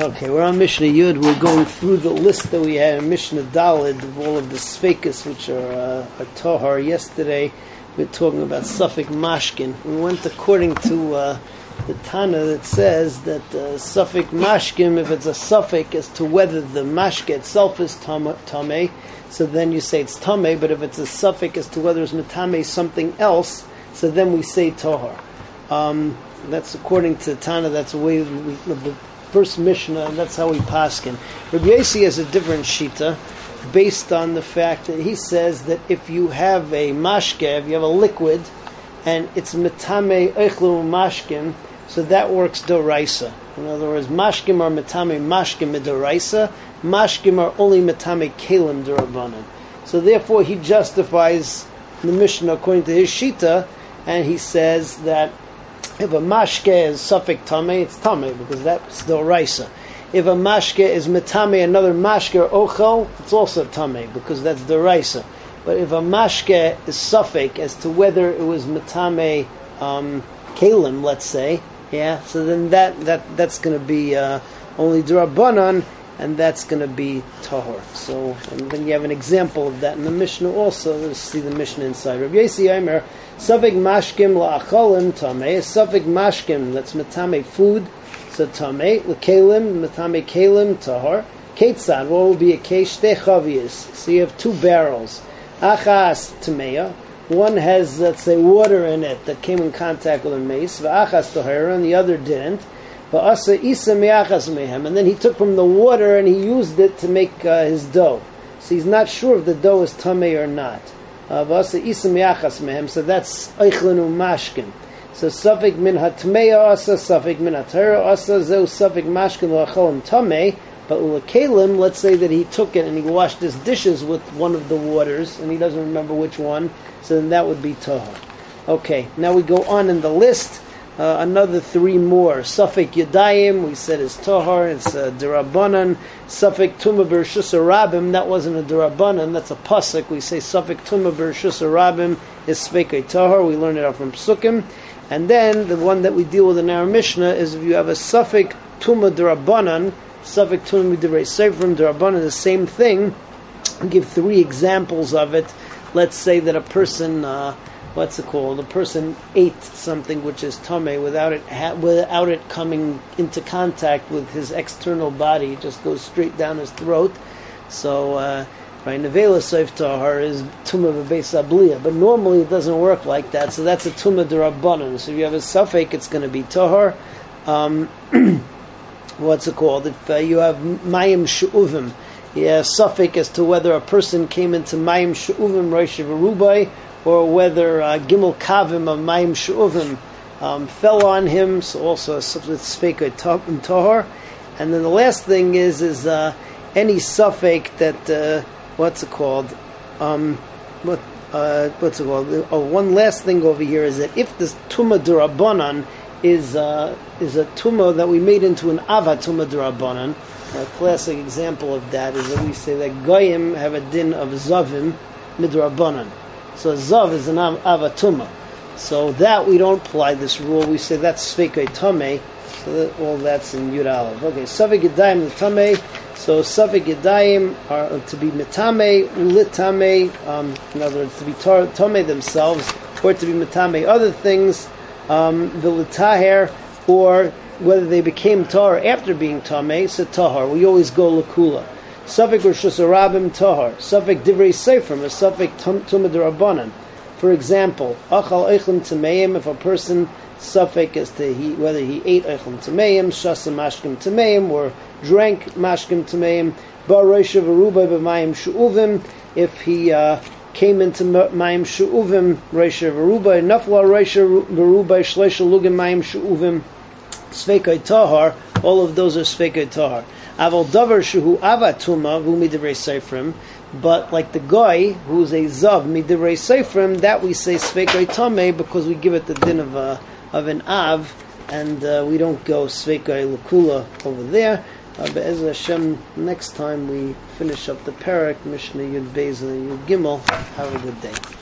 Okay, we're on Mishnah Yud. We're going through the list that we had in Mishnah Dalid of all of the Sfekas, which are, uh, Tohar. Yesterday, we were talking about Suffolk Mashkin. We went according to uh, the Tana that says that uh, Suffolk Mashkim, if it's a suffix as to whether the mashke itself is Tameh, so then you say it's Tameh, but if it's a suffix as to whether it's Matame something else, so then we say Tohar. Um, that's according to Tana, that's the way we, the first Mishnah, and that's how we paskin. Rabbi Yossi has a different shita, based on the fact that he says that if you have a mashke, if you have a liquid, and it's metame eichlu mashkim, so that works doraisa. In other words, mashkim are metame mashkim midoraisa, mashkim are only metame kalim durabanan. So therefore, he justifies the Mishnah according to his shita, and he says that if a mashke is suffix tame, it's tame because that's the raisa. If a mashke is metame, another mashke or ochel, it's also tame because that's the raisa. But if a mashke is suffix as to whether it was metame um, kalim, let's say, yeah, so then that that that's going to be uh, only drabanan, and that's going to be tahor. So, and then you have an example of that in the Mishnah also. Let's see the Mishnah inside. Rabbi Yossi Aimer Suffolk mashkim la'acholim tameh. Suffolk mashkim, that's metame food, so tameh. L'kelim, metame kelim, tahar. Ketzad, what will be a kesh? So you have two barrels. Achas tameya. One has, let's say, water in it that came in contact with a mace. V'achas tahara, and the other didn't. And then he took from the water and he used it to make uh, his dough. So he's not sure if the dough is tameh or not. Mehem. So that's eichlenu mashkin. So suffik min hatmeya asa, suffik min hatera asa, zeu suffik mashkin lacholim tameh. But ulakalim, let's say that he took it and he washed his dishes with one of the waters, and he doesn't remember which one, so then that would be tahar. Okay, now we go on in the list. Uh, another three more. Suffolk Yadayim, we said is Tohar, it's uh, Durabanan. Suffolk Tuma Bershus that wasn't a Durabanan, that's a Pasuk. We say Suffolk Tuma Bershus Rabim is Svekei Tohar, we learned it out from Psukim. And then the one that we deal with in our Mishnah is if you have a Suffolk Tuma Durabanan, Suffolk Tuma Divrei Durabanan, the same thing. We give three examples of it. Let's say that a person. Uh, what's it called? The person ate something which is tame without it ha- without it coming into contact with his external body. It just goes straight down his throat. So. Uh, Right, nevela seif tahar is tumah v'beis abliya, but normally it doesn't work like that. So that's a tumah derabbanan. So if you have a suffix, it's going to be tahar. Um, what's it called? If uh, you have mayim she'uvim, yeah, suffix as to whether a person came into mayim she'uvim rosh or whether uh, Gimel Kavim of Maim Shu'uvim um, fell on him, so also a with Sveka Tahar. And then the last thing is is uh, any suffix that uh, what's it called? Um, what uh, what's it called? Oh, one last thing over here is that if this Tuma Durabanan is uh, is a Tuma that we made into an Ava Tuma Durabanan, a classic example of that is that we say that Goyim have a din of Zavim Midrabanan. So zav is an avatuma. So that we don't apply this rule. We say that's svekei tame. So that, all that's in Yud Aleph. Okay, Safik Yadayim Tame. So Safik Yadayim are to be Mitame, Ulitame, um, in other words, to be Tame themselves, or to be Mitame other things, um, the Litaher, or whether they became Tahar after being Tame, so Tahar. We always go Lakula. Suffolk Rishus Arabim Tahar, Suffolk Divrei Seifrim, a Suffolk Tumad Rabbanan. For example, Achal Eichlim Tameim, if a person Suffolk as to he, whether he ate Eichlim Tameim, Shasa Mashkim Tameim, or drank Mashkim Tameim, Bar Roishav Arubai B'mayim Shu'uvim, if he uh, came into Mayim Shu'uvim, Roishav Arubai, Nafla Roishav Arubai, Shleisha Lugim Mayim Shu'uvim, Sveikai Tahar, all of those are Sveikai Tahar. Aval davar shuhu avatuma vu midivrei seifrim. But like the guy who's a zav midivrei seifrim, that we say sveikai tame because we give it the din of a, of an av, and uh, we don't go sveikai lukula over there. Uh, as Hashem, next time we finish up the parak, Mishnah Yud Beis and Yud Gimel. Have a good day.